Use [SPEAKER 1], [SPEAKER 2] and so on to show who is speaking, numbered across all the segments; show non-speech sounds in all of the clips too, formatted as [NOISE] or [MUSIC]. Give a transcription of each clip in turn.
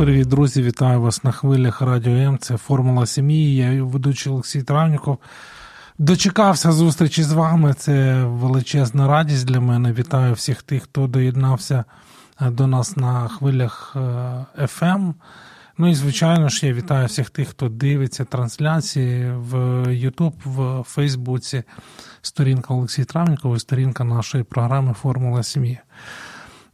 [SPEAKER 1] Привіт, друзі! Вітаю вас на хвилях Радіо М. Це Формула сім'ї. Я ведучий Олексій Травніков. Дочекався зустрічі з вами. Це величезна радість для мене. Вітаю всіх тих, хто доєднався е, до нас на хвилях FM. Е. Ну і звичайно ж, я вітаю всіх тих, хто дивиться трансляції в YouTube, в Фейсбуці. Сторінка Олексій Травніков і сторінка нашої програми Формула сім'ї.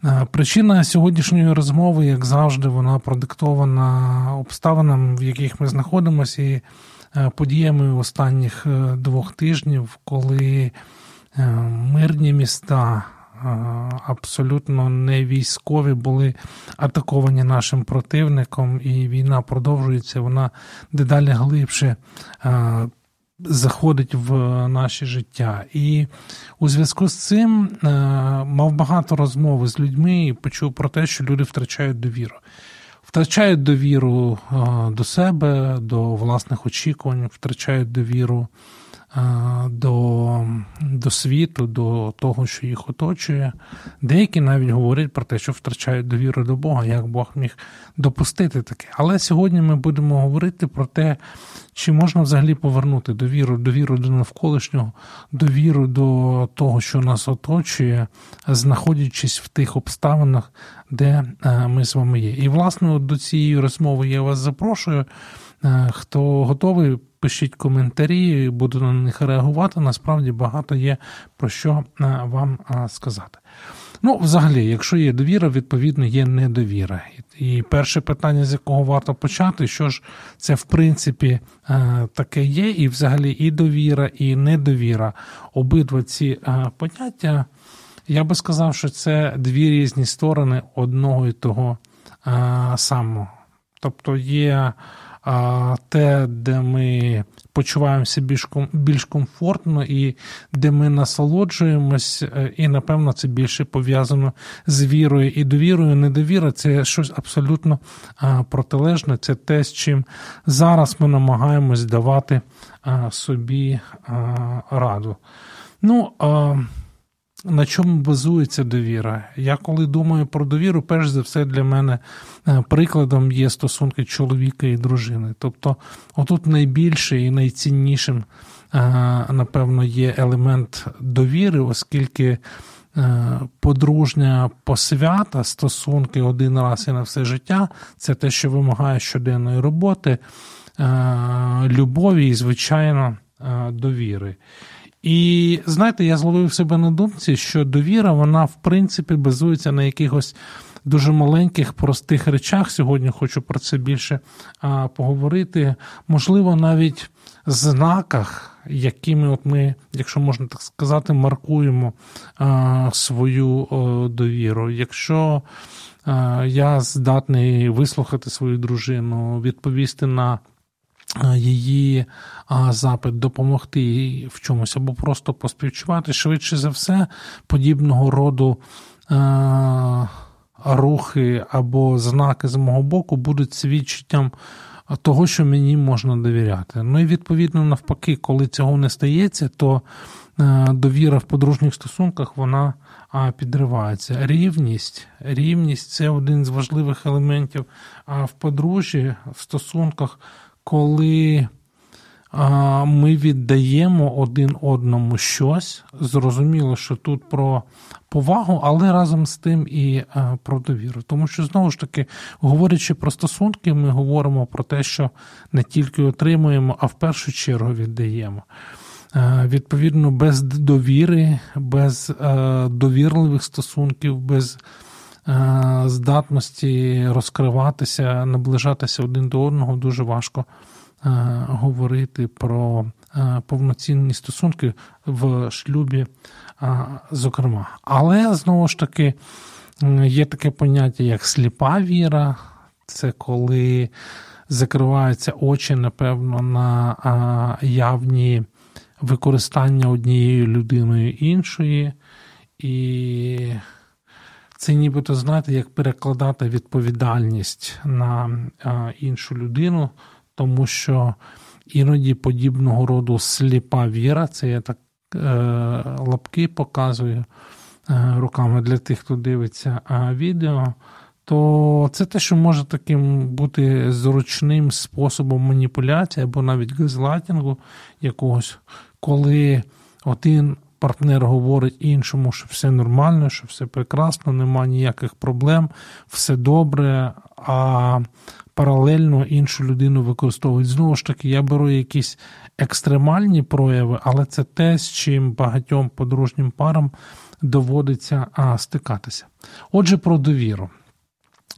[SPEAKER 1] Е, причина сьогоднішньої розмови, як завжди, вона продиктована обставинами, в яких ми знаходимося, і е, подіями останніх е, двох тижнів, коли мирні міста. Абсолютно не військові були атаковані нашим противником, і війна продовжується. Вона дедалі глибше заходить в наше життя. І у зв'язку з цим е, мав багато розмови з людьми і почув про те, що люди втрачають довіру. Втрачають довіру е, до себе, до власних очікувань, втрачають довіру Е, до до світу, до того, що їх оточує. Деякі навіть говорять про те, що втрачають довіру до Бога, як Бог міг допустити таке. Але сьогодні ми будемо говорити про те, чи можна взагалі повернути довіру, довіру до навколишнього, довіру до того, що нас оточує, знаходячись в тих обставинах, де е, ми з вами є. І, власне, до цієї розмови я вас запрошую. Е, хто готовий, пишіть коментарі, буду на них реагувати. Насправді багато є про що е, вам е, сказати. Ну, взагалі, якщо є довіра, відповідно є недовіра. І перше питання, з якого варто почати, що ж це в принципі таке є, і взагалі і довіра, і недовіра. Обидва ці поняття, я би сказав, що це дві різні сторони одного і того самого. Тобто є те, де ми почуваємося більш більш комфортно і де ми насолоджуємось, е, і напевно це більше пов'язано з вірою і довірою. Недовіра це щось абсолютно протилежне. Це те, з чим зараз ми намагаємось давати собі раду. Ну, на чому базується довіра? Я коли думаю про довіру, перш за все для мене е, прикладом є стосунки чоловіка і дружини. Тобто, отут найбільше і найціннішим, е, напевно, є елемент довіри, оскільки е, подружня посвята, стосунки один раз і на все життя це те, що вимагає щоденної роботи, любові і, звичайно, довіри. І знаєте, я зловив себе на думці, що довіра, вона в принципі базується на якихось дуже маленьких, простих речах. Сьогодні хочу про це більше а, поговорити. Можливо, навіть знаках, якими от ми, якщо можна так сказати, маркуємо а, свою о, довіру. Якщо а, я здатний вислухати свою дружину, відповісти на її запит допомогти їй в чомусь або просто поспівчувати. Швидше за все, подібного роду рухи або знаки з мого боку будуть свідченням того, що мені можна довіряти. Ну і відповідно, навпаки, коли цього не стається, то довіра в подружніх стосунках вона підривається. Рівність. Рівність це один з важливих елементів в подружжі в стосунках коли ми віддаємо один одному щось, зрозуміло, що тут про повагу, але разом з тим і про довіру. Тому що, знову ж таки, говорячи про стосунки, ми говоримо про те, що не тільки отримуємо, а в першу чергу віддаємо. Відповідно, без довіри, без довірливих стосунків, без здатності розкриватися, наближатися один до одного дуже важко говорити про повноцінні стосунки в шлюбі, зокрема. Але знову ж таки є таке поняття, як сліпа віра. це коли закриваються очі, напевно, на явні використання однією людиною іншої. І це нібито, знаєте, як перекладати відповідальність на іншу людину, тому що іноді подібного роду сліпа віра, це я так е, лапки показую е, руками для тих, хто дивиться відео то це те, що може таким бути зручним способом маніпуляції або навіть газлайтінгу якогось, коли один партнер говорить іншому, що все нормально, що все прекрасно, нема ніяких проблем, все добре, а паралельно іншу людину використовують. Знову ж таки, я беру якісь екстремальні прояви, але це те, з чим багатьом подружнім парам доводиться стикатися. Отже, про довіру.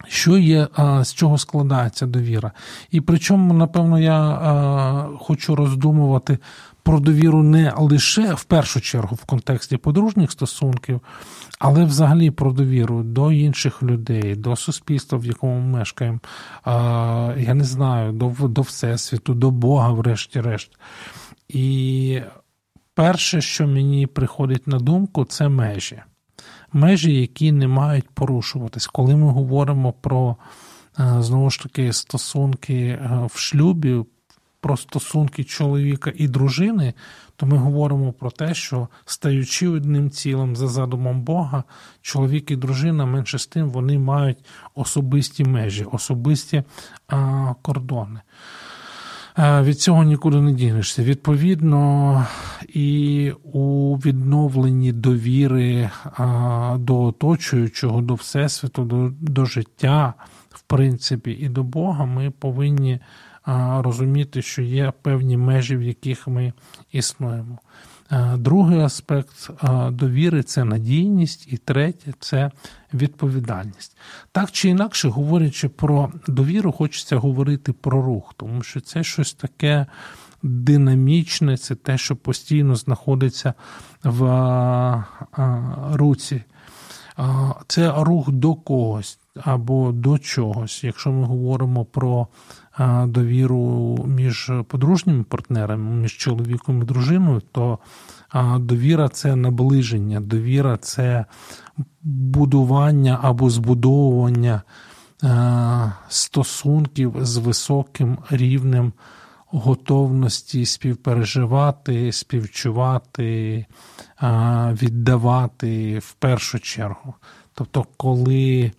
[SPEAKER 1] Що є, з чого складається довіра? І причому, напевно, я хочу роздумувати про довіру не лише в першу чергу в контексті подружніх стосунків, але взагалі про довіру до інших людей, до суспільства, в якому ми мешкаємо. Я не знаю, до, до Всесвіту, до Бога, врешті-решт. І перше, що мені приходить на думку, це межі межі, які не мають порушуватись. Коли ми говоримо про е, знову ж таки стосунки е, в шлюбі, про стосунки чоловіка і дружини, то ми говоримо про те, що стаючи одним цілим за задумом Бога, чоловік і дружина менше з тим вони мають особисті межі, особисті а, кордони. Е, від цього нікуди не дінешся. Відповідно, і у відновленні довіри до оточуючого, до Всесвіту, до, до життя, в принципі, і до Бога, ми повинні розуміти, що є певні межі, в яких ми існуємо. Другий аспект довіри це надійність, і третє це відповідальність. Так чи інакше, говорячи про довіру, хочеться говорити про рух, тому що це щось таке динамічне, це те, що постійно знаходиться в руці. Це рух до когось або до чогось. Якщо ми говоримо про довіру між подружніми партнерами, між чоловіком і дружиною, то довіра це наближення, довіра це будування або збудовування стосунків з високим рівнем готовності співпереживати, співчувати, віддавати в першу чергу. Тобто, коли Е,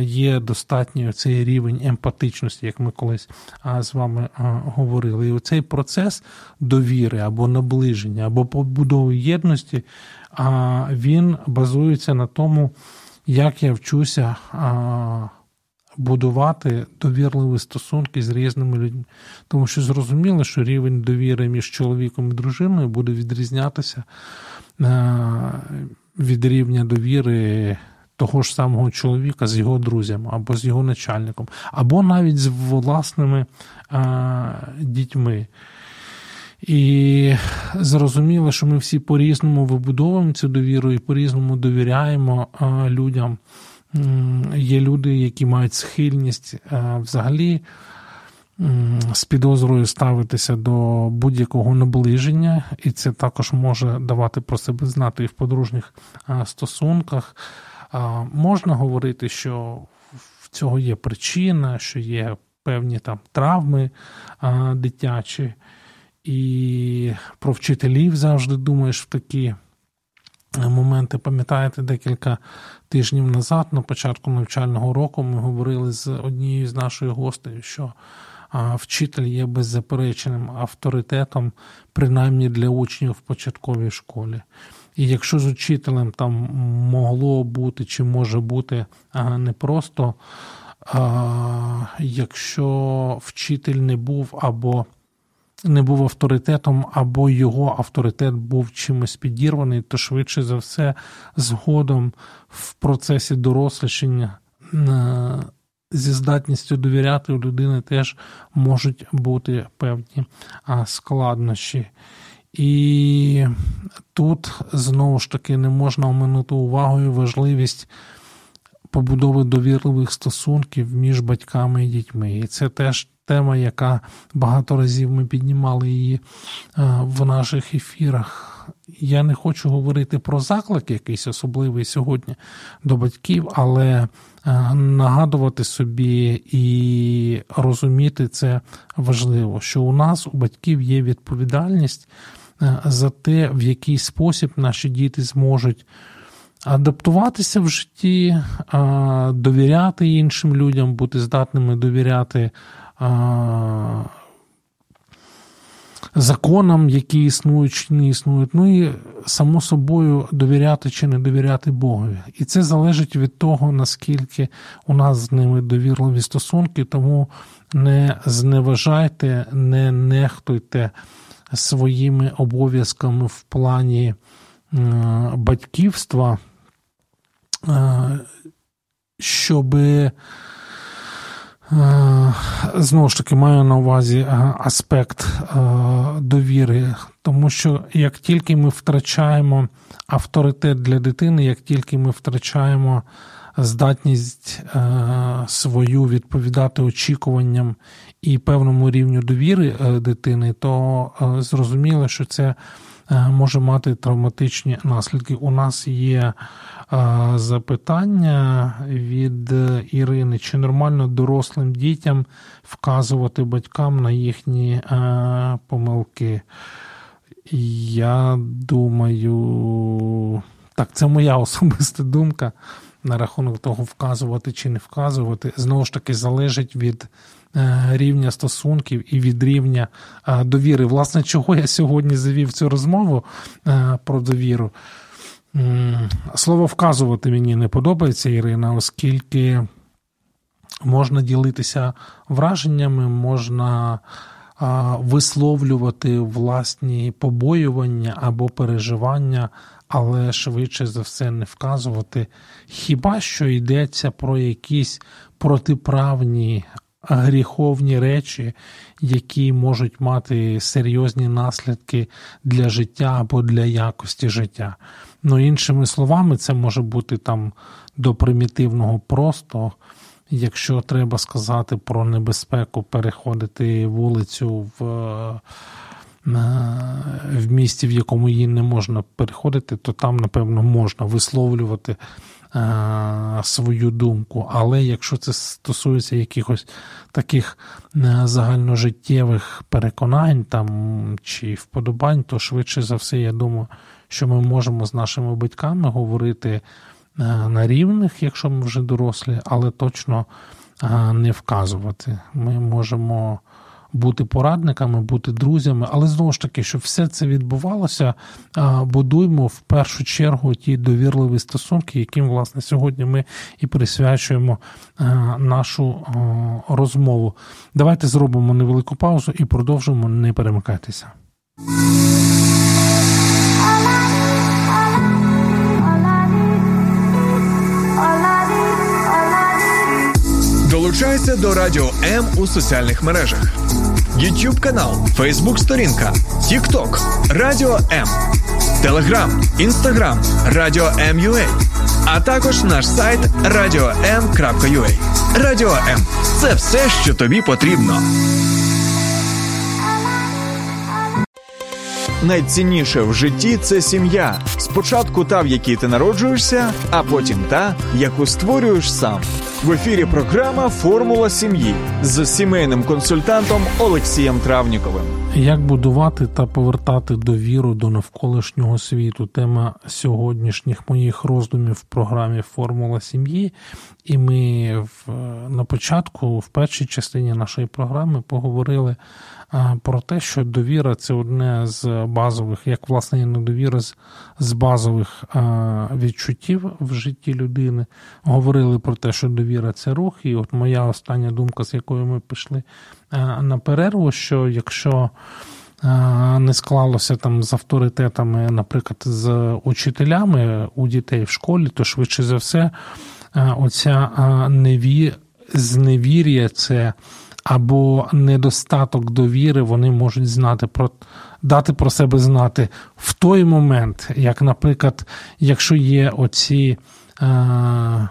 [SPEAKER 1] є достатньо цей рівень емпатичності, як ми колись з вами е, говорили. І оцей процес довіри або наближення, або побудови єдності, він базується на тому, як я вчуся. Будувати довірливі стосунки з різними людьми, тому що зрозуміло, що рівень довіри між чоловіком і дружиною буде відрізнятися е, від рівня довіри того ж самого чоловіка з його друзями, або з його начальником, або навіть з власними а, дітьми. І зрозуміло, що ми всі по-різному вибудовуємо цю довіру і по-різному довіряємо а, людям. Є люди, які мають схильність а, взагалі. З підозрою ставитися до будь-якого наближення, і це також може давати про себе знати і в подружніх стосунках. Можна говорити, що в цього є причина, що є певні там травми дитячі, і про вчителів завжди думаєш в такі моменти. Пам'ятаєте, декілька тижнів назад, на початку навчального року, ми говорили з однією з нашої гостей, що вчитель є беззаперечним авторитетом, принаймні для учнів в початковій школі. І якщо з учителем там могло бути чи може бути не просто, якщо вчитель не був або не був авторитетом, або його авторитет був чимось підірваний, то швидше за все, згодом в процесі дорослішення зі здатністю довіряти у людини теж можуть бути певні складнощі. І тут знову ж таки не можна оминути увагою важливість побудови довірливих стосунків між батьками і дітьми. І це теж тема, яка багато разів ми піднімали її в наших ефірах. Я не хочу говорити про заклик, якийсь особливий сьогодні до батьків, але нагадувати собі і розуміти це важливо, що у нас у батьків є відповідальність за те, в який спосіб наші діти зможуть адаптуватися в житті, довіряти іншим людям, бути здатними довіряти законам, які існують чи не існують, ну і само собою довіряти чи не довіряти Богові. І це залежить від того, наскільки у нас з ними довірливі стосунки, тому не зневажайте, не нехтуйте своїми обов'язками в плані батьківства, щоби Е, знову ж таки, маю на увазі е, аспект е, довіри, тому що як тільки ми втрачаємо авторитет для дитини, як тільки ми втрачаємо здатність свою відповідати очікуванням і певному рівню довіри дитини, то зрозуміло, що це може мати травматичні наслідки. У нас є запитання від Ірини: чи нормально дорослим дітям вказувати батькам на їхні помилки? Я думаю, так, це моя [LAUGHS] особиста думка на рахунок того, вказувати чи не вказувати. Знову ж таки, залежить від е, рівня стосунків і від рівня довіри. Власне, чого я сьогодні завів цю розмову е, про довіру? Слово вказувати мені не подобається, Ірина, оскільки можна ділитися враженнями, можна висловлювати власні побоювання або переживання, але швидше за все не вказувати. Хіба що йдеться про якісь протиправні гріховні речі, які можуть мати серйозні наслідки для життя або для якості життя. Ну, іншими словами, це може бути там до примітивного просто, якщо треба сказати про небезпеку переходити вулицю в в місті, в якому її не можна переходити, то там, напевно, можна висловлювати свою думку. Але якщо це стосується якихось таких загальножиттєвих переконань там чи вподобань, то швидше за все, я думаю, що ми можемо з нашими батьками говорити е, на рівних, якщо ми вже дорослі, але точно е, не вказувати. Ми можемо бути порадниками, бути друзями, але знову ж таки, щоб все це відбувалося, е, будуємо в першу чергу ті довірливі стосунки, яким власне сьогодні ми і присвячуємо нашу розмову. Давайте зробимо невелику паузу і продовжимо не перемикайтеся.
[SPEAKER 2] Долучайся до Радіо М у соціальних мережах: YouTube канал, Facebook сторінка, TikTok, Радіо М, Телеграм, Інстаграм, Радіо М.Ю.А. а також наш сайт radio.m.ua. Радіо М це все, що тобі потрібно. Найцінніше в житті це сім'я. Спочатку та, в якій ти народжуєшся, а потім та, яку створюєш сам. В ефірі програма Формула сім'ї з сімейним консультантом Олексієм Травніковим.
[SPEAKER 1] Як будувати та повертати довіру до навколишнього світу? Тема сьогоднішніх моїх роздумів в програмі Формула сім'ї. І ми в, на початку, в першій частині нашої програми, поговорили про те, що довіра це одне з базових, як власне і недовіра з, базових відчуттів в житті людини. Говорили про те, що довіра це рух. І от моя остання думка, з якою ми пішли на перерву, що якщо не склалося там з авторитетами, наприклад, з учителями у дітей в школі, то швидше за все, оця неві... зневір'я це або недостаток довіри, вони можуть знати про дати про себе знати в той момент, як, наприклад, якщо є оці. Е,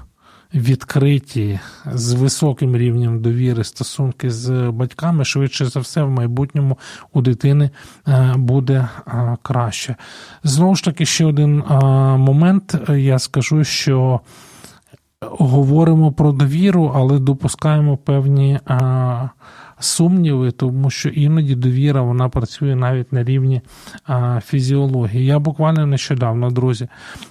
[SPEAKER 1] відкриті з високим рівнем довіри стосунки з батьками, швидше за все, в майбутньому у дитини е, буде е, краще. Знову ж таки, ще один е, момент. Я скажу, що говоримо про довіру, але допускаємо певні сумніви, тому що іноді довіра вона працює навіть на рівні а, фізіології. Я буквально нещодавно, друзі,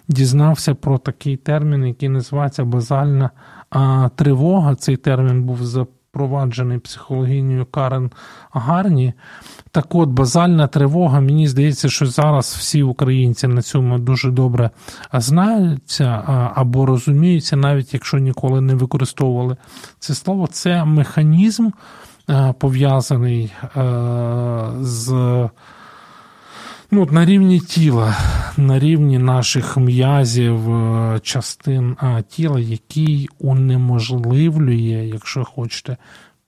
[SPEAKER 1] дізнався про такий термін, який називається базальна а, тривога. Цей термін був запроваджений психологінею Карен Гарні. Так от, базальна тривога, мені здається, що зараз всі українці на цьому дуже добре знаються або розуміються, навіть якщо ніколи не використовували це слово. Це механізм. Е, пов'язаний е, з ну, на рівні тіла, на рівні наших м'язів, е, частин тіла, який унеможливлює, якщо хочете,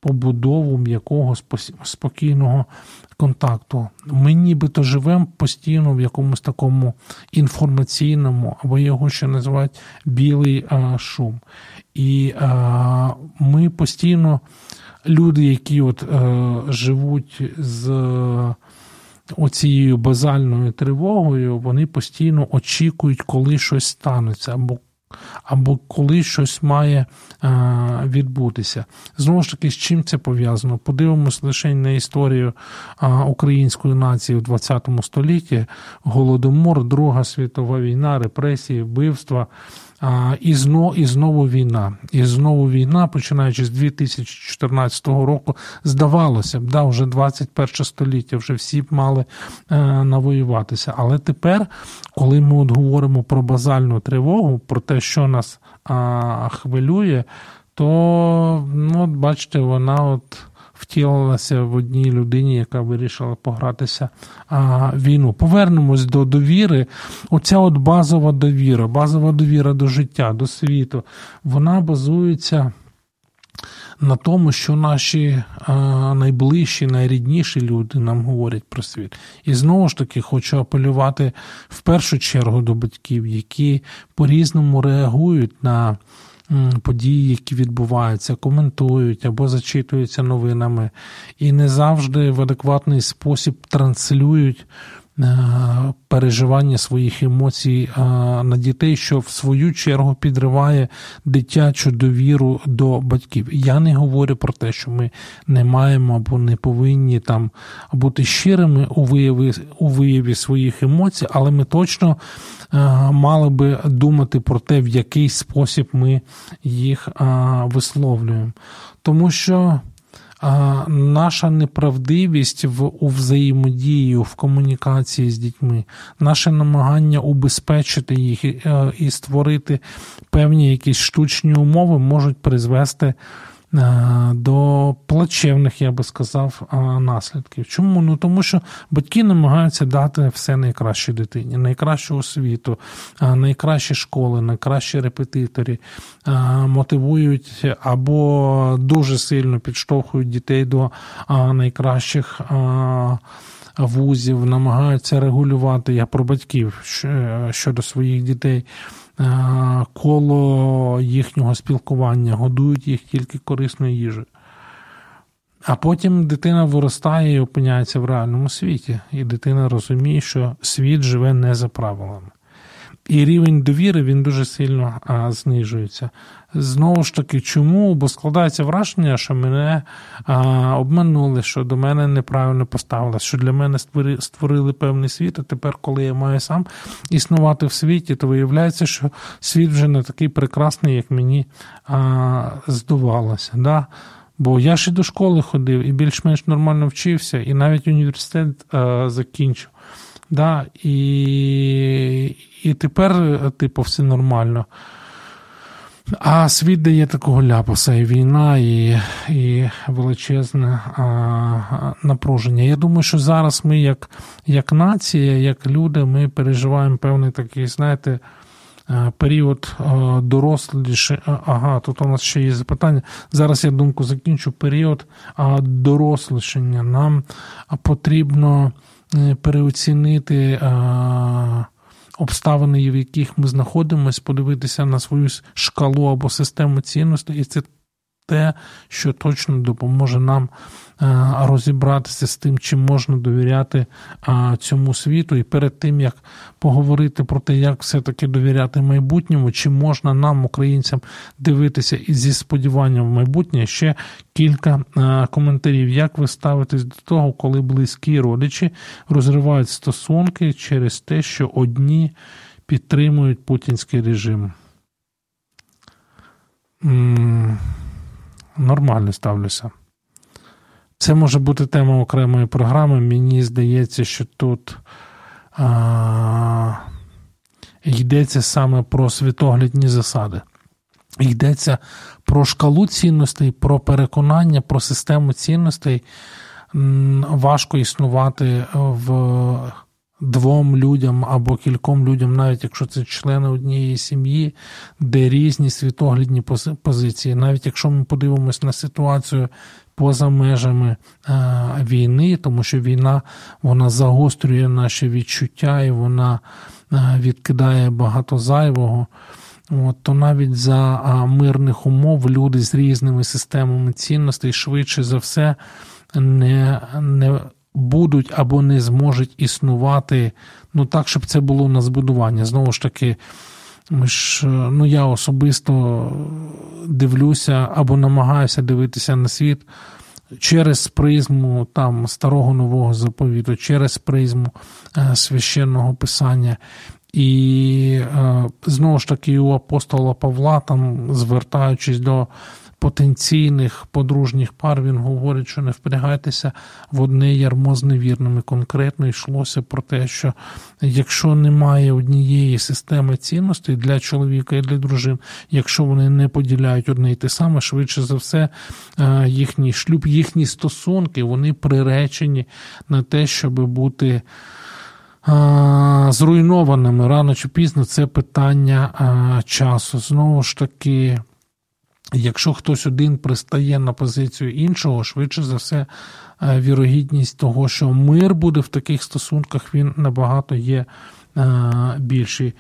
[SPEAKER 1] побудову м'якого спокійного контакту. Ми нібито живемо постійно в якомусь такому інформаційному, або його ще називають білий шум. І ми постійно люди, які от е, живуть з оцією базальною тривогою, вони постійно очікують, коли щось станеться, або або коли щось має е, відбутися. Знову ж таки, з чим це пов'язано? Подивимось лише на історію а, української нації в ХХ столітті: Голодомор, Друга світова війна, репресії, вбивства. І знову, і знову війна. І знову війна, починаючи з 2014 року, здавалося б, да, вже 21 століття, вже всі б мали е, навоюватися. Але тепер, коли ми от говоримо про базальну тривогу, про те, що нас а, хвилює, то ну, от бачите, вона от втілилася в одній людині, яка вирішила погратися а, війну. Повернемось до довіри. Оця от базова довіра, базова довіра до життя, до світу, вона базується. На тому, що наші а, найближчі, найрідніші люди нам говорять про світ. І знову ж таки хочу апелювати в першу чергу до батьків, які по-різному реагують на події, які відбуваються, коментують або зачитуються новинами, і не завжди в адекватний спосіб транслюють. Е, переживання своїх емоцій е, на дітей, що в свою чергу підриває дитячу довіру до батьків. Я не говорю про те, що ми не маємо або не повинні там бути щирими у вияві у вияві своїх емоцій, але ми точно е, мали би думати про те, в який спосіб ми їх висловлюємо. Тому що наша неправдивість в у взаємодії, в комунікації з дітьми, наше намагання убезпечити їх і, е, і створити певні якісь штучні умови можуть призвести. Е, до плачевних, я би сказав, е, наслідків. Чому? Ну тому що батьки намагаються дати все найкраще дитині, найкращу освіту, е, найкращі школи, найкращі репетиторі, мотивують або дуже сильно підштовхують дітей до найкращих. Вузів намагаються регулювати я про батьків щодо своїх дітей коло їхнього спілкування, годують їх тільки корисною їжею. А потім дитина виростає і опиняється в реальному світі, і дитина розуміє, що світ живе не за правилами. І рівень довіри він дуже сильно а, знижується. Знову ж таки, чому? Бо складається враження, що мене а, обманули, що до мене неправильно поставили, що для мене створили, створили певний світ, а тепер, коли я маю сам існувати в світі, то виявляється, що світ вже не такий прекрасний, як мені а, здавалося. Да? Бо я і до школи ходив і більш-менш нормально вчився, і навіть університет а, закінчив. Да, І і тепер, типу, все нормально. А світ дає такого ляпаса, і війна, і і величезне а, напруження. Я думаю, що зараз ми, як як нація, як люди, ми переживаємо певний такий, знаєте, період доросліше. Ага, тут у нас ще є запитання. Зараз я думку закінчу. Період дорослішення. Нам потрібно е, переоцінити обставини, в яких ми знаходимося, подивитися на свою шкалу або систему цінностей, і це те, що точно допоможе нам е, розібратися з тим, чи можна довіряти цьому світу, і перед тим як поговорити про те, як все-таки довіряти майбутньому, чи можна нам, українцям, дивитися і зі сподіванням в майбутнє ще кілька е, коментарів. Як ви ставитесь до того, коли близькі родичі розривають стосунки через те, що одні підтримують путінський режим? Нормально ставлюся. Це може бути тема окремої програми. Мені здається, що тут а, йдеться саме про світоглядні засади. Йдеться про шкалу цінностей, про переконання, про систему цінностей. Важко існувати в двом людям або кільком людям, навіть якщо це члени однієї сім'ї, де різні світоглядні позиції. Навіть якщо ми подивимось на ситуацію поза межами е, війни, тому що війна вона загострює наші відчуття і вона е, відкидає багато зайвого. От, То навіть за мирних умов люди з різними системами цінностей швидше за все не не будуть або не зможуть існувати ну так, щоб це було на збудування. Знову ж таки, ми ж, ну я особисто дивлюся або намагаюся дивитися на світ. Через призму там старого нового заповіту, через призму е, священного писання. І е, знову ж таки у апостола Павла, там, звертаючись до потенційних подружніх пар він говорить, що не впрягайтеся в одне ярмо з невірними. Конкретно йшлося про те, що якщо немає однієї системи цінностей для чоловіка і для дружин, якщо вони не поділяють одне і те саме, швидше за все, е, їхній шлюб, їхні стосунки, вони приречені на те, щоб бути. Е, зруйнованими рано чи пізно це питання е, часу. Знову ж таки, Якщо хтось один пристає на позицію іншого, швидше за все, е, вірогідність того, що мир буде в таких стосунках, він набагато є е, більший.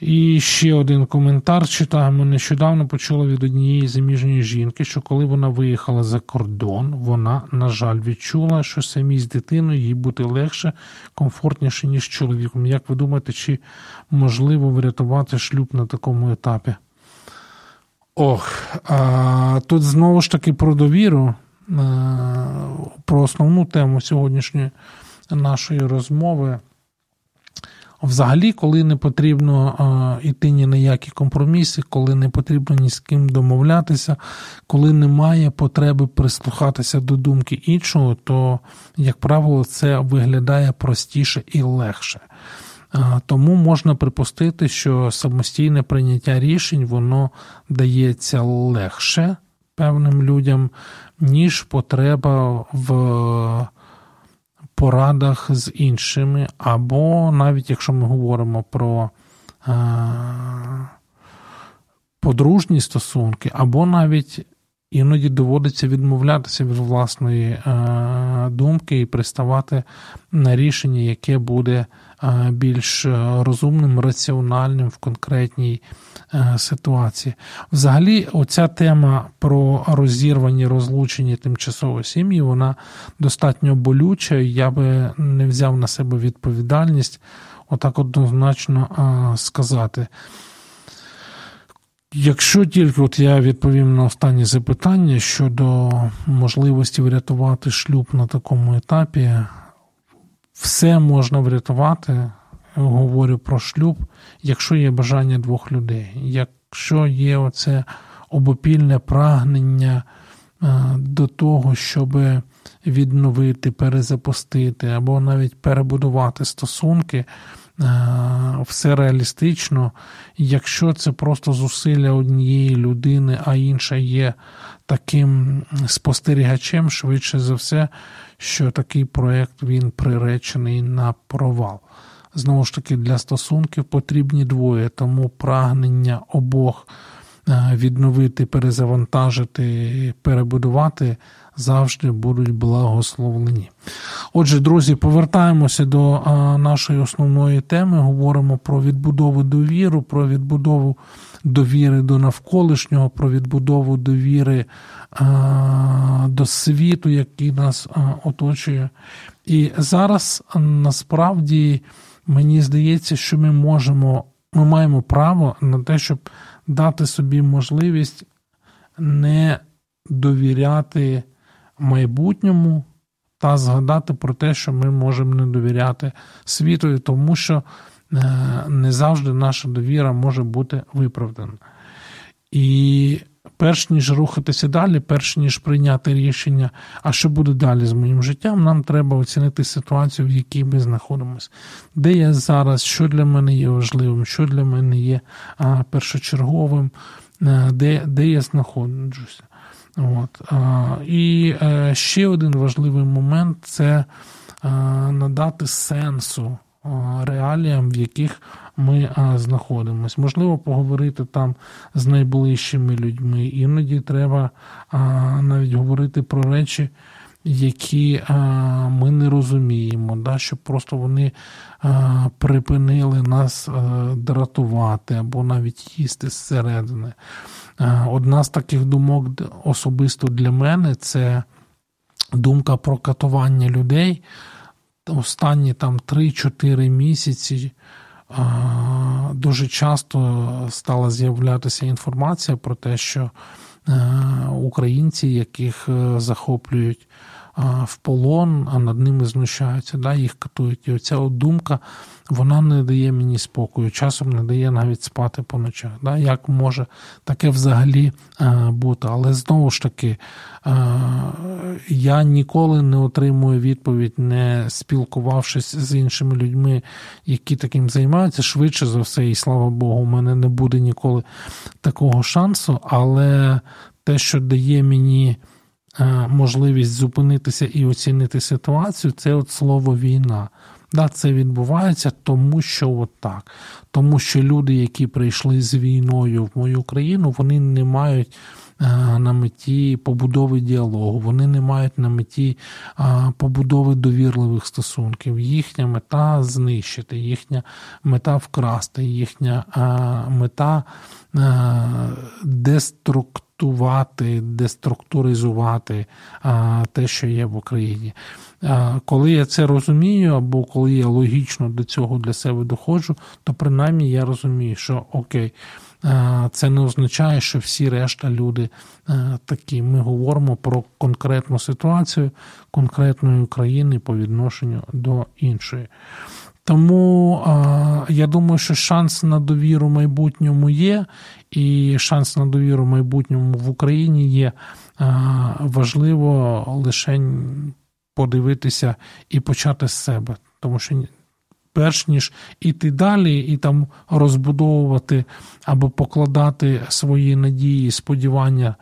[SPEAKER 1] І ще один коментар читаємо. Нещодавно почула від однієї заміжньої жінки, що коли вона виїхала за кордон, вона, на жаль, відчула, що самій з дитиною їй бути легше, комфортніше, ніж чоловіком. Як ви думаєте, чи можливо врятувати шлюб на такому етапі? Ох, а тут знову ж таки про довіру, е, про основну тему сьогоднішньої нашої розмови. Взагалі, коли не потрібно йти ні на які компроміси, коли не потрібно ні з ким домовлятися, коли немає потреби прислухатися до думки іншого, то, як правило, це виглядає простіше і легше. Тому можна припустити, що самостійне прийняття рішень воно дається легше певним людям, ніж потреба в порадах з іншими, або навіть якщо ми говоримо про подружні стосунки, або навіть іноді доводиться відмовлятися від власної думки і приставати на рішення, яке буде більш розумним, раціональним в конкретній ситуації. Взагалі, оця тема про розірвані, розлучені тимчасові сім'ї, вона достатньо болюча. Я би не взяв на себе відповідальність, отак однозначно сказати. Якщо тільки от я відповім на останнє запитання щодо можливості врятувати шлюб на такому етапі, все можна врятувати, говорю про шлюб, якщо є бажання двох людей, якщо є оце обопільне прагнення е, до того, щоб відновити, перезапустити або навіть перебудувати стосунки. Е, все реалістично, якщо це просто зусилля однієї людини, а інша є таким спостерігачем, швидше за все, що такий проєкт він приречений на провал. Знову ж таки, для стосунків потрібні двоє, тому прагнення обох відновити, перезавантажити, перебудувати, завжди будуть благословлені. Отже, друзі, повертаємося до нашої основної теми. Говоримо про відбудову довіру, про відбудову довіри до навколишнього, про відбудову довіри до світу, який нас оточує. І зараз насправді мені здається, що ми можемо, ми маємо право на те, щоб дати собі можливість не довіряти майбутньому та згадати про те, що ми можемо не довіряти світу, тому що е, не завжди наша довіра може бути виправдана. І перш ніж рухатися далі, перш ніж прийняти рішення, а що буде далі з моїм життям, нам треба оцінити ситуацію, в якій ми знаходимося. Де я зараз, що для мене є важливим, що для мене є першочерговим, е, де, де я знаходжуся. От. І е, ще один важливий момент це е, надати сенсу реаліям, в яких ми знаходимося. Можливо, поговорити там з найближчими людьми. Іноді треба навіть говорити про речі, які ми не розуміємо, да, щоб просто вони припинили нас дратувати або навіть їсти зсередини. Одна з таких думок особисто для мене це думка про катування людей. Останні там 3-4 місяці дуже часто стала з'являтися інформація про те, що українці, яких е, захоплюють в полон, а над ними знущаються, да, їх катують. І оця от думка вона не дає мені спокою, часом не дає навіть спати по ночах. Да? Як може таке взагалі бути? Але знову ж таки, я ніколи не отримую відповідь, не спілкувавшись з іншими людьми, які таким займаються. Швидше за все, і слава Богу, у мене не буде ніколи такого шансу, але те, що дає мені. Можливість зупинитися і оцінити ситуацію, це от слово війна. Да, Це відбувається, тому що от так. Тому що люди, які прийшли з війною в мою країну, вони не мають е, на меті побудови діалогу, вони не мають на меті побудови довірливих стосунків. Їхня мета знищити, їхня мета вкрасти, їхня мета е, деструктурувати деструктувати, деструктуризувати а, те, що є в Україні. А, Коли я це розумію, або коли я логічно до цього для себе доходжу, то принаймні я розумію, що окей. Це не означає, що всі решта люди такі. Ми говоримо про конкретну ситуацію конкретної країни по відношенню до іншої. Тому а, я думаю, що шанс на довіру майбутньому є, і шанс на довіру майбутньому в Україні є. А, важливо лише подивитися і почати з себе, тому що перш ніж іти далі і там розбудовувати або покладати свої надії, сподівання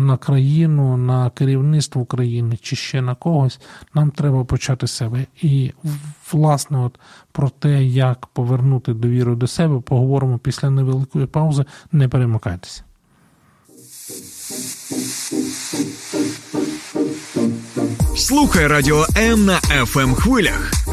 [SPEAKER 1] на країну, на керівництво України чи ще на когось, нам треба почати себе. І власне, от про те, як повернути довіру до себе, поговоримо після невеликої паузи. Не перемикайтеся.
[SPEAKER 2] Слухай радіо М на fm ем хвилях.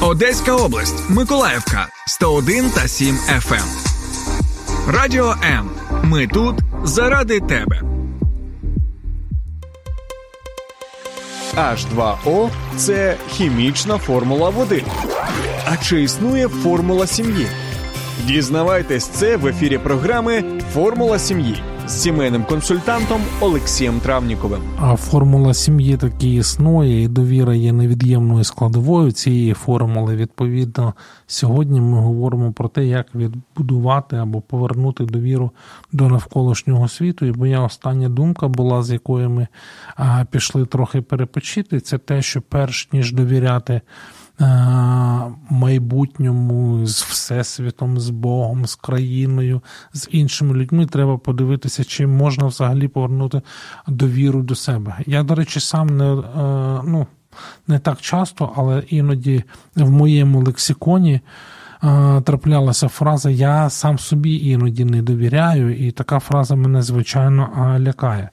[SPEAKER 2] Одеська область, Миколаївка 101 та 7 FM. Ем. Радіо М. Ми тут заради тебе. H2O – це хімічна формула води. А чи існує формула сім'ї? Дізнавайтесь це в ефірі програми Формула сім'ї з сімейним консультантом Олексієм Травніковим.
[SPEAKER 1] А формула сім'ї таки існує, і довіра є невід'ємною складовою цієї формули. Відповідно, сьогодні ми говоримо про те, як відбудувати або повернути довіру до навколишнього світу. І моя остання думка була, з якою ми пішли трохи перепочити, це те, що перш ніж довіряти. Е, майбутньому, з всесвітом, з Богом, з країною, з іншими людьми. Треба подивитися, чи можна взагалі повернути довіру до себе. Я, до речі, сам не е, ну, не так часто, але іноді в моєму лексиконі. Е, траплялася фраза Я сам собі іноді не довіряю, і така фраза мене звичайно лякає.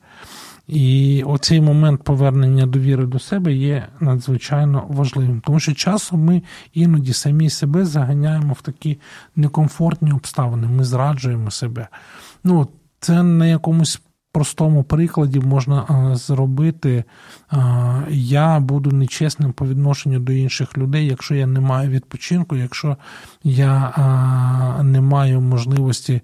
[SPEAKER 1] І оцей момент повернення довіри до себе є надзвичайно важливим, тому що часом ми іноді самі себе заганяємо в такі некомфортні обставини. Ми зраджуємо себе. Ну, це на якомусь простому прикладі можна зробити. Я буду нечесним по відношенню до інших людей, якщо я не маю відпочинку, якщо я не маю можливості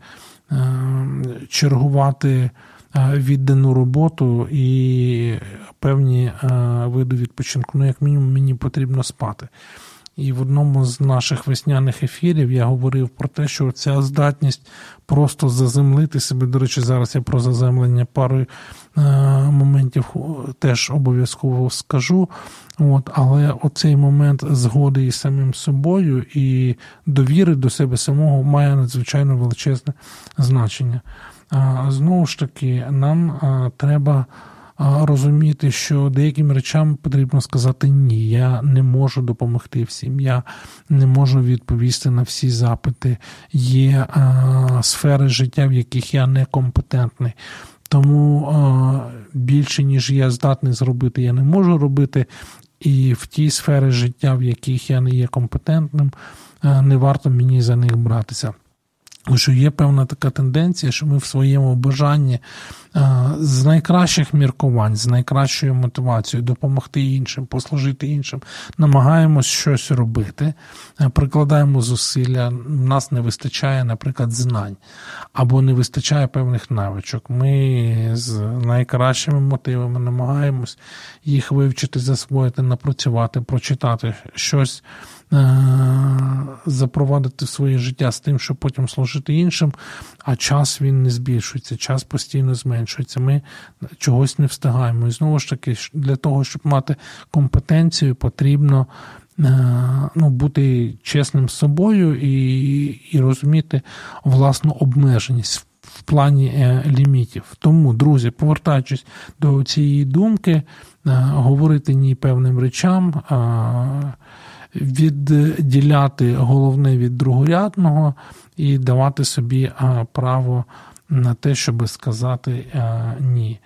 [SPEAKER 1] чергувати. Е, віддану роботу і певні е, види відпочинку. Ну, як мінімум, мені потрібно спати. І в одному з наших весняних ефірів я говорив про те, що ця здатність просто заземлити себе. До речі, зараз я про заземлення пару е, моментів теж обов'язково скажу. От, Але оцей момент згоди із самим собою і довіри до себе самого має надзвичайно величезне значення. Знову ж таки, нам треба розуміти, що деяким речам потрібно сказати ні. Я не можу допомогти всім, я не можу відповісти на всі запити. Є сфери життя, в яких я некомпетентний. Тому більше, ніж я здатний зробити, я не можу робити. І в ті сфери життя, в яких я не є компетентним, не варто мені за них братися що є певна така тенденція, що ми в своєму бажанні з найкращих міркувань, з найкращою мотивацією допомогти іншим, послужити іншим, намагаємось щось робити, прикладаємо зусилля. У нас не вистачає, наприклад, знань або не вистачає певних навичок. Ми з найкращими мотивами намагаємось їх вивчити, засвоїти, напрацювати, прочитати щось. Е, запровадити в своє життя з тим, щоб потім служити іншим, а час він не збільшується, час постійно зменшується. Ми чогось не встигаємо. І знову ж таки, для того, щоб мати компетенцію, потрібно. Е, ну, бути чесним з собою і і розуміти власну обмеженість в плані е, лімітів. Тому, друзі, повертаючись до цієї думки, говорити ні певним речам, відділяти головне від другорядного і давати собі право на те, щоб сказати ні.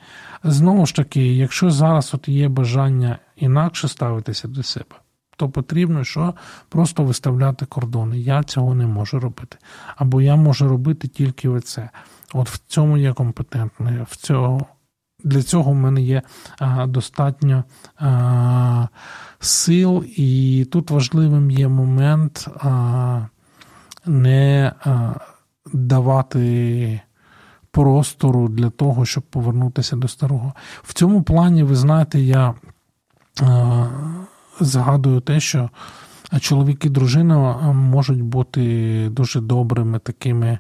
[SPEAKER 1] Знову ж таки, якщо зараз от є бажання інакше ставитися до себе, то потрібно що просто виставляти кордони. Я цього не можу робити. Або я можу робити тільки оце. От в цьому я компетентний. В цього, Для цього в мене є достатньо. Сил, і тут важливим є момент не давати простору для того, щоб повернутися до старого. В цьому плані, ви знаєте, я згадую те, що чоловік і дружина можуть бути дуже добрими такими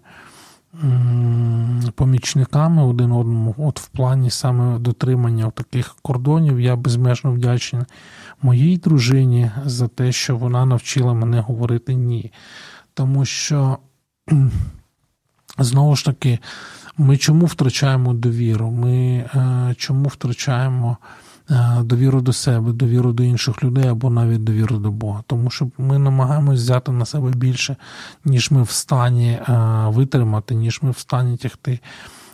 [SPEAKER 1] помічниками один одному, от в плані саме дотримання таких кордонів, я безмежно вдячний моїй дружині за те, що вона навчила мене говорити ні. Тому що, знову ж таки, ми чому втрачаємо довіру? Ми е, чому втрачаємо довіру до себе, довіру до інших людей або навіть довіру до Бога? Тому що ми намагаємось взяти на себе більше, ніж ми в стані е, витримати, ніж ми в стані тягти.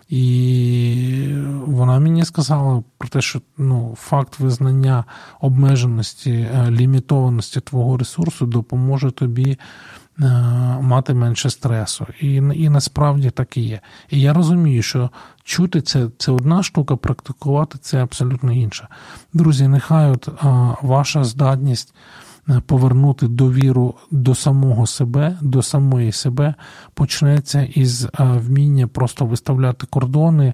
[SPEAKER 1] І вона мені сказала про те, що ну, факт визнання обмеженості, е, лімітованості твого ресурсу допоможе тобі е, мати менше стресу. І і насправді так і є. І я розумію, що чути це це одна штука, практикувати це абсолютно інша. Друзі, нехай от а, ваша здатність повернути довіру до самого себе, до самої себе, почнеться із вміння просто виставляти кордони,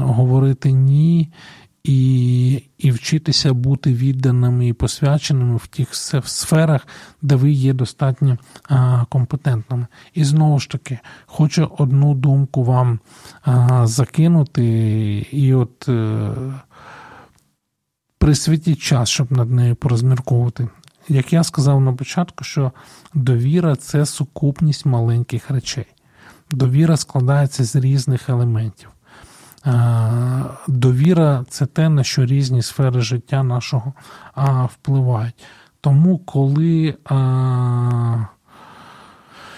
[SPEAKER 1] говорити ні і і вчитися бути відданими і посвяченими в тих сферах, де ви є достатньо а, компетентними. І знову ж таки, хочу одну думку вам а, закинути, і от е, присвятіть час, щоб над нею порозмірковувати. Як я сказав на початку, що довіра це сукупність маленьких речей. Довіра складається з різних елементів. Довіра це те, на що різні сфери життя нашого впливають. Тому, коли.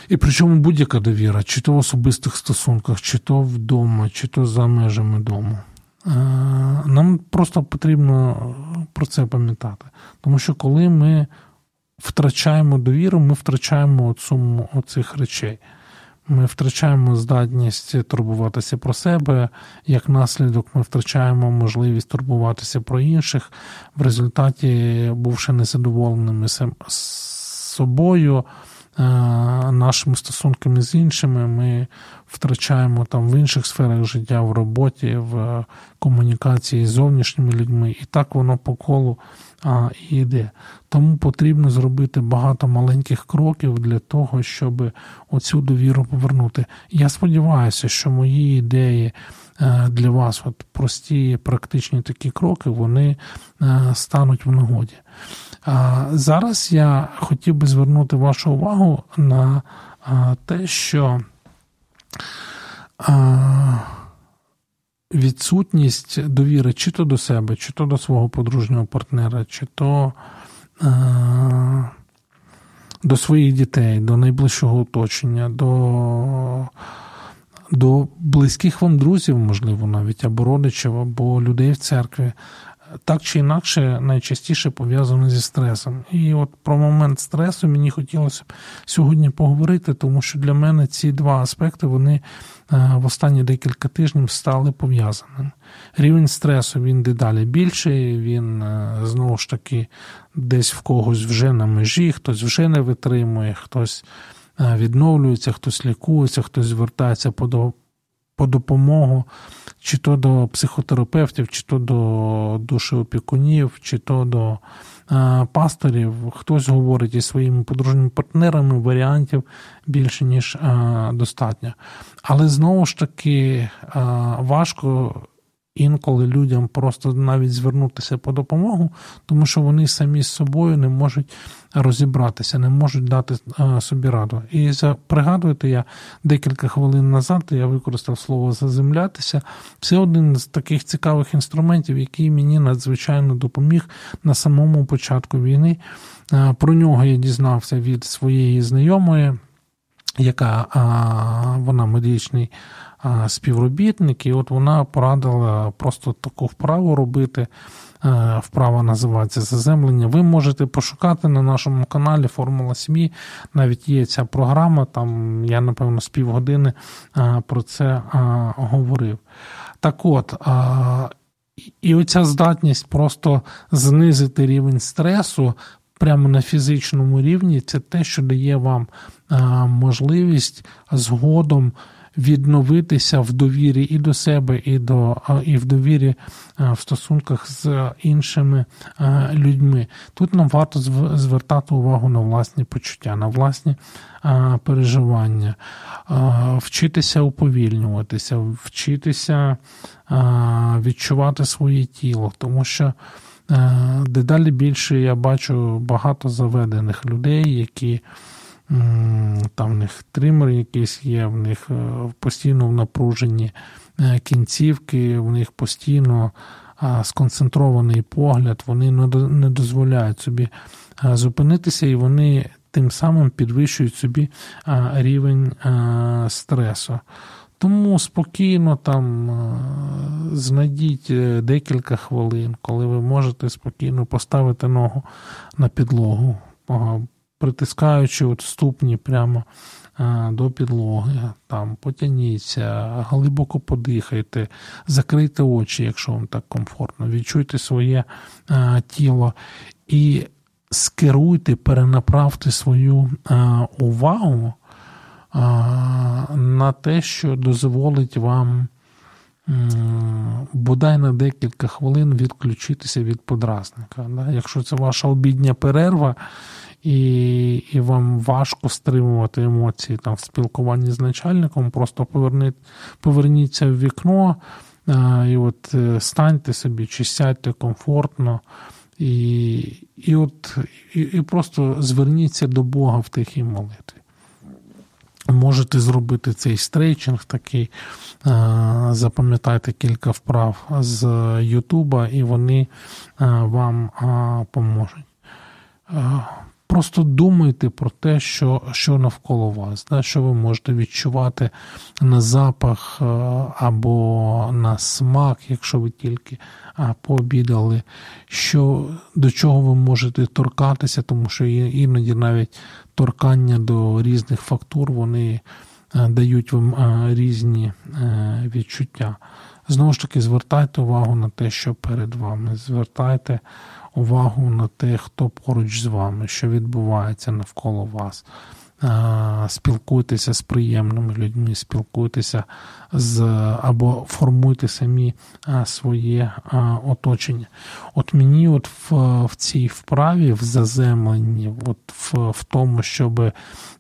[SPEAKER 1] І причому будь-яка довіра, чи то в особистих стосунках, чи то вдома, чи то за межами дому. Нам просто потрібно про це пам'ятати. Тому що коли ми втрачаємо довіру, ми втрачаємо оцих речей. Ми втрачаємо здатність турбуватися про себе. Як наслідок, ми втрачаємо можливість турбуватися про інших, в результаті, бувши незадоволеними собою, нашими стосунками з іншими, ми втрачаємо там в інших сферах життя, в роботі, в комунікації з зовнішніми людьми, і так воно по колу а, йде. Тому потрібно зробити багато маленьких кроків для того, щоб оцю довіру повернути. Я сподіваюся, що мої ідеї е, для вас, от прості, практичні такі кроки, вони е, стануть в нагоді. Зараз я хотів би звернути вашу увагу на те, що відсутність довіри чи то до себе, чи то до свого подружнього партнера, чи то до своїх дітей, до найближчого оточення, до до близьких вам друзів, можливо, навіть, або родичів, або людей в церкві, так чи інакше найчастіше пов'язано зі стресом. І от про момент стресу мені хотілося б сьогодні поговорити, тому що для мене ці два аспекти вони е, в останні декілька тижнів стали пов'язаними. Рівень стресу він дедалі більший, він е, знову ж таки десь в когось вже на межі, хтось вже не витримує, хтось відновлюється, хтось лікується, хтось звертається по по допомогу чи то до психотерапевтів, чи то до душеопікунів, чи то до е, пасторів. Хтось говорить із своїми подружніми партнерами, варіантів більше, ніж е, достатньо. Але знову ж таки е, важко інколи людям просто навіть звернутися по допомогу, тому що вони самі з собою не можуть розібратися, не можуть дати е, собі раду. І пригадуєте, я декілька хвилин назад я використав слово заземлятися. Це один з таких цікавих інструментів, який мені надзвичайно допоміг на самому початку війни. Е, про нього я дізнався від своєї знайомої, яка вона медичний співробітник, і от вона порадила просто таку вправу робити. Е, вправа називається заземлення. Ви можете пошукати на нашому каналі Формула сім'ї. Навіть є ця програма, там я, напевно, з півгодини про це говорив. Так от, і оця здатність просто знизити рівень стресу прямо на фізичному рівні, це те, що дає вам можливість згодом відновитися в довірі і до себе, і до і в довірі в стосунках з іншими людьми. Тут нам варто звертати увагу на власні почуття, на власні переживання, вчитися уповільнюватися, вчитися відчувати своє тіло, тому що. Дедалі більше я бачу багато заведених людей, які там в них тример якийсь є, в них е, постійно в напруженні е, кінцівки, в них постійно сконцентрований погляд, вони не дозволяють собі е, зупинитися, і вони тим самим підвищують собі рівень стресу. Тому спокійно там знайдіть декілька хвилин, коли ви можете спокійно поставити ногу на підлогу притискаючи от ступні прямо е, до підлоги, там потяніться, глибоко подихайте, закрийте очі, якщо вам так комфортно, відчуйте своє е, тіло. І скеруйте, перенаправте свою увагу на те, що дозволить вам бодай на декілька хвилин відключитися від подразника. Якщо це ваша обідня перерва, і вам важко стримувати емоції там в спілкуванні з начальником, просто поверніть, поверніться в вікно і от е, станьте собі, чи сядьте комфортно. І і, от, і, і просто зверніться до Бога в тихій молитві. Можете зробити цей стрейчинг такий, запам'ятайте кілька вправ з Ютуба, і вони вам поможуть. Просто думайте про те, що що навколо вас, да, що ви можете відчувати на запах е, або на смак, якщо ви тільки пообідали, що, до чого ви можете торкатися, тому що іноді навіть торкання до різних фактур вони е, дають вам е, різні відчуття. Знову ж таки, звертайте увагу на те, що перед вами. Звертайте увагу на те, хто поруч з вами, що відбувається навколо вас. Спілкуйтеся з приємними людьми, спілкуйтеся з або формуйте самі своє оточення. От мені, от в в цій вправі, в заземленні, от в, в тому, щоб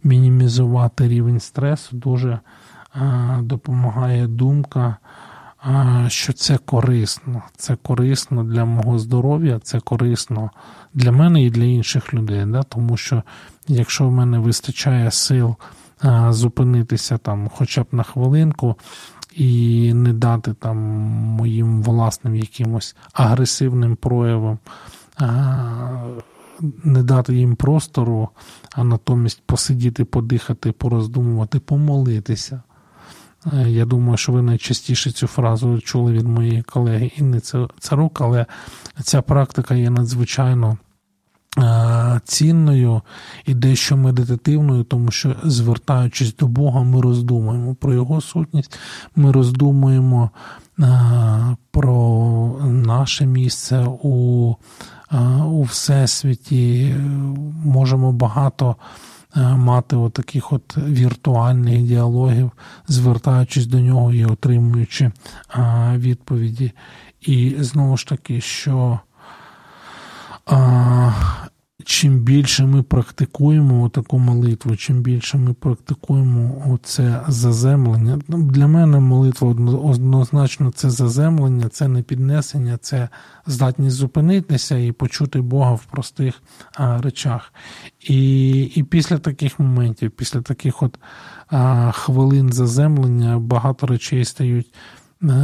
[SPEAKER 1] мінімізувати рівень стресу, дуже допомагає думка що це корисно. Це корисно для мого здоров'я, це корисно для мене і для інших людей. Да? Тому що якщо в мене вистачає сил зупинитися там хоча б на хвилинку і не дати там моїм власним якимось агресивним проявам. Не дати їм простору, а натомість посидіти, подихати, пороздумувати, помолитися. Е, я думаю, що ви найчастіше цю фразу чули від моєї колеги Інни Царук, але ця практика є надзвичайно е, цінною і дещо медитативною, тому що, звертаючись до Бога, ми роздумуємо про Його сутність, ми роздумуємо е, про наше місце у, у Всесвіті, можемо багато. Е, мати отаких от віртуальних діалогів, звертаючись до нього і отримуючи е, відповіді. І знову ж таки, що е, чим більше ми практикуємо таку молитву, чим більше ми практикуємо це заземлення. Ну, для мене молитва однозначно це заземлення, це не піднесення, це здатність зупинитися і почути Бога в простих а, речах. І і після таких моментів, після таких от а, хвилин заземлення, багато речей стають.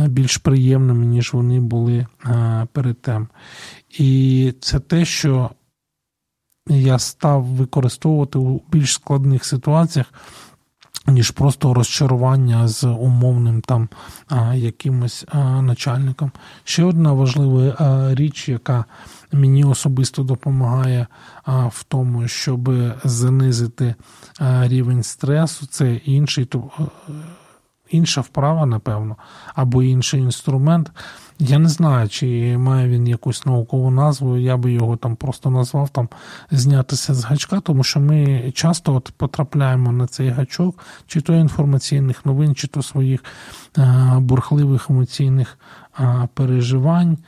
[SPEAKER 1] Більш приємними, ніж вони були перед тим. І це те, що я став використовувати у більш складних ситуаціях, ніж просто розчарування з умовним там якимось начальником. Ще одна важлива річ, яка мені особисто допомагає в тому, щоб занизити рівень стресу, це інший інша вправа, напевно, або інший інструмент. Я не знаю, чи має він якусь наукову назву, я би його там просто назвав там знятися з гачка, тому що ми часто от потрапляємо на цей гачок, чи то інформаційних новин, чи то своїх е, бурхливих емоційних е, переживань,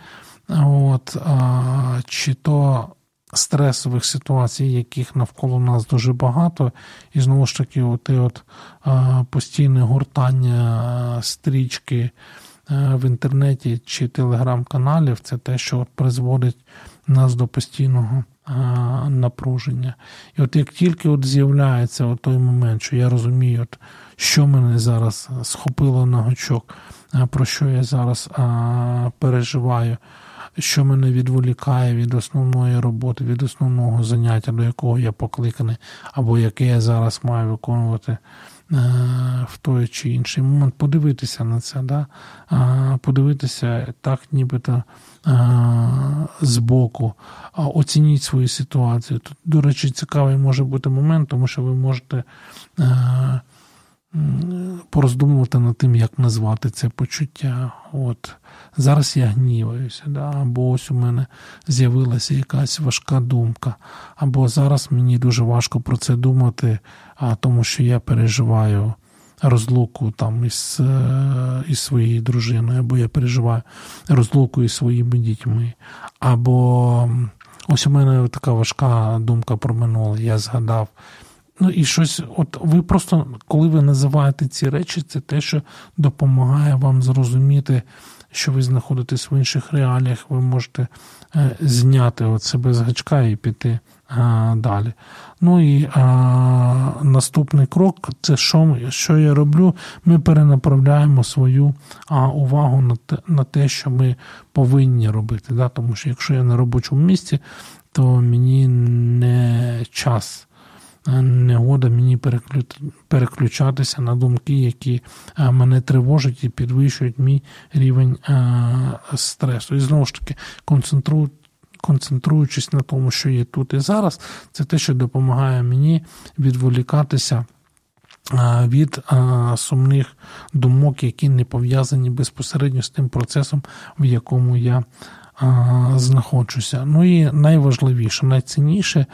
[SPEAKER 1] от, а, чи то стресових ситуацій, яких навколо нас дуже багато, і знову ж таки, от, от постійне гуртання стрічки. Е, в інтернеті чи телеграм-каналів, це те, що призводить нас до постійного напруження. І от як тільки от з'являється от той момент, що я розумію, от, що мене зараз схопило на гачок, про що я зараз переживаю. Що мене відволікає від основної роботи, від основного заняття, до якого я покликаний, або яке я зараз маю виконувати Е, в той чи інший момент подивитися на це, да? подивитися так, нібито збоку, оцініть свою ситуацію. Тут, до речі, цікавий може бути момент, тому що ви можете. Пороздумувати над тим, як назвати це почуття. От Зараз я гніваюся, да? або ось у мене з'явилася якась важка думка, або зараз мені дуже важко про це думати, а тому що я переживаю розлуку там із е, із своєю дружиною, або я переживаю розлуку із своїми дітьми. Або ось у мене така важка думка про минуле, я згадав. Ну і щось, от ви просто, коли ви називаєте ці речі, це те, що допомагає вам зрозуміти, що ви знаходитесь в інших реаліях, ви можете е, зняти от себе з гачка і піти а, далі. Ну і а, наступний крок це що що я роблю? Ми перенаправляємо свою а, увагу на те, на те, що ми повинні робити. Да? Тому що якщо я на робочому місці, то мені не час негода мені переключатися на думки, які е, мене тривожать і підвищують мій рівень е, стресу. І знову ж таки, концентрую. Концентруючись на тому, що є тут і зараз, це те, що допомагає мені відволікатися е, від сумних думок, які не пов'язані безпосередньо з тим процесом, в якому я знаходжуся. Ну і найважливіше, найцінніше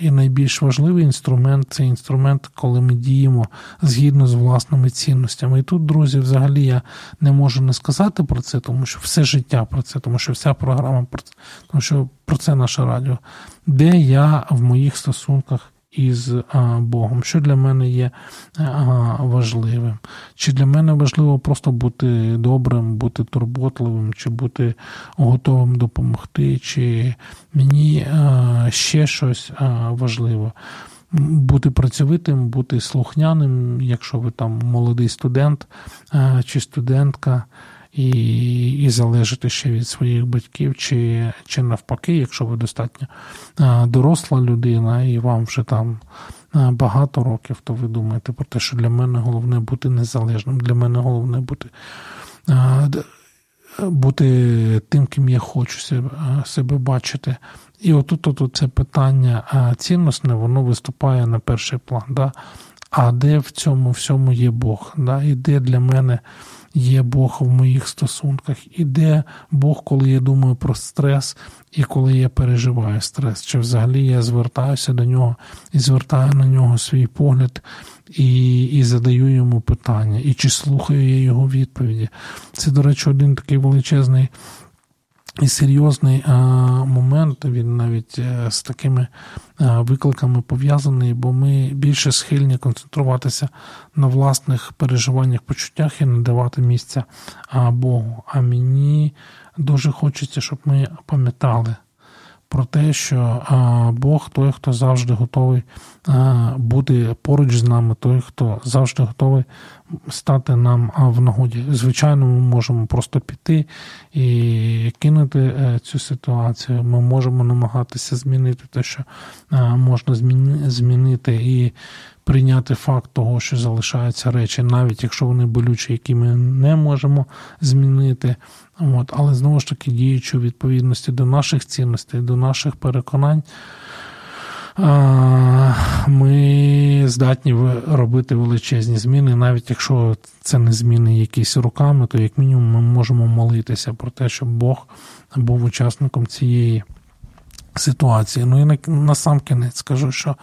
[SPEAKER 1] і найбільш важливий інструмент це інструмент, коли ми діємо згідно з власними цінностями. І тут, друзі, взагалі я не можу не сказати про це, тому що все життя про це, тому що вся програма про це, тому що про це наше радіо, де я в моїх стосунках із Богом, що для мене є важливим. Чи для мене важливо просто бути добрим, бути турботливим, чи бути готовим допомогти, чи мені ще щось важливо. Бути працьовитим, бути слухняним, якщо ви там молодий студент чи студентка і і залежите ще від своїх батьків, чи чи навпаки, якщо ви достатньо доросла людина, і вам вже там багато років, то ви думаєте про те, що для мене головне бути незалежним, для мене головне бути. Бути тим, ким я хочу себе себе бачити. І отут, отут це питання цінностне, воно виступає на перший план. Да? А де в цьому всьому є Бог? Да? І де для мене є Бог в моїх стосунках, і де Бог, коли я думаю про стрес і коли я переживаю стрес, чи взагалі я звертаюся до нього і звертаю на нього свій погляд і і задаю йому питання, і чи слухаю я його відповіді. Це, до речі, один такий величезний. І серйозний а, момент він навіть е, з такими а, викликами пов'язаний, бо ми більше схильні концентруватися на власних переживаннях, почуттях і не давати місця Богу. А мені дуже хочеться, щоб ми пам'ятали про те, що Бог той, хто завжди готовий бути поруч з нами, той, хто завжди готовий стати нам в нагоді. Звичайно, ми можемо просто піти і кинути е, цю ситуацію. Ми можемо намагатися змінити те, що можна змінити, і прийняти факт того, що залишаються речі, навіть якщо вони болючі, які ми не можемо змінити. От, Але знову ж таки, діючи у відповідності до наших цінностей, до наших переконань, ми здатні робити величезні зміни, навіть якщо це не зміни якісь руками, то як мінімум ми можемо молитися про те, щоб Бог був учасником цієї ситуації. Ну і на, на сам кінець скажу, що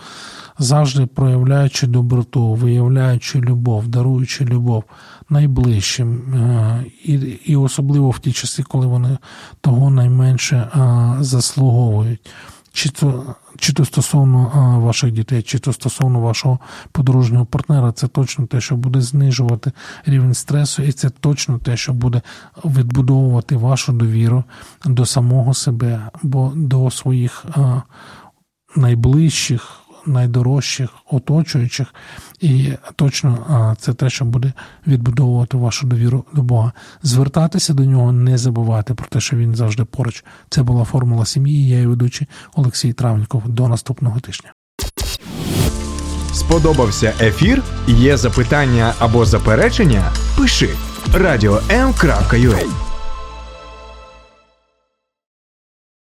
[SPEAKER 1] завжди проявляючи доброту, виявляючи любов, даруючи любов найближчим, е, і і особливо в ті часи, коли вони того найменше е, заслуговують. Чи то чи то стосовно ваших дітей, чи то стосовно вашого подружнього партнера, це точно те, що буде знижувати рівень стресу, і це точно те, що буде відбудовувати вашу довіру до самого себе, бо до своїх найближчих найдорожчих, оточуючих, і точно це те, що буде відбудовувати вашу довіру до Бога. Звертатися до нього, не забувати про те, що він завжди поруч. Це була формула сім'ї. Я і ведучий Олексій Травніков. До наступного тижня.
[SPEAKER 2] Сподобався ефір? Є запитання або заперечення? Пиши радіом.ua